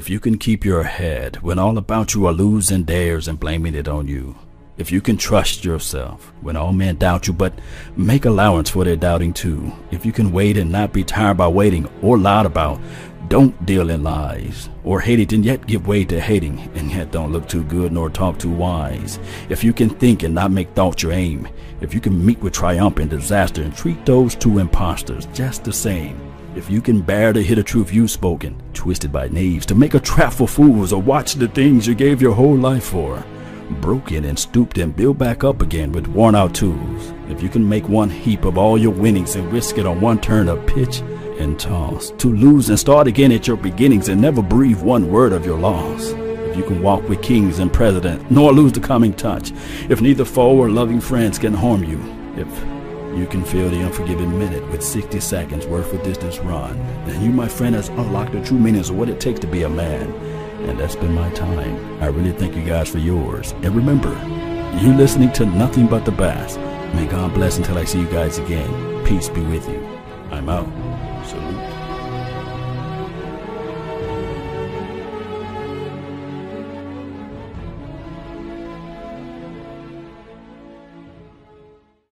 If you can keep your head when all about you are losing dares and blaming it on you. If you can trust yourself when all men doubt you, but make allowance for their doubting too. If you can wait and not be tired by waiting or loud about, don't deal in lies or hate it and yet give way to hating and yet don't look too good nor talk too wise. If you can think and not make thought your aim. If you can meet with triumph and disaster and treat those two impostors just the same. If you can bear to hear the truth you've spoken, twisted by knaves, to make a trap for fools, or watch the things you gave your whole life for, broken and stooped and built back up again with worn out tools. If you can make one heap of all your winnings and risk it on one turn of pitch and toss, to lose and start again at your beginnings and never breathe one word of your loss. If you can walk with kings and presidents, nor lose the coming touch, if neither foe or loving friends can harm you, if you can feel the unforgiving minute with 60 seconds worth of distance run, And you, my friend, has unlocked the true meanings of what it takes to be a man. And that's been my time. I really thank you guys for yours. And remember, you're listening to nothing but the bass. May God bless until I see you guys again. Peace be with you. I'm out. Salute.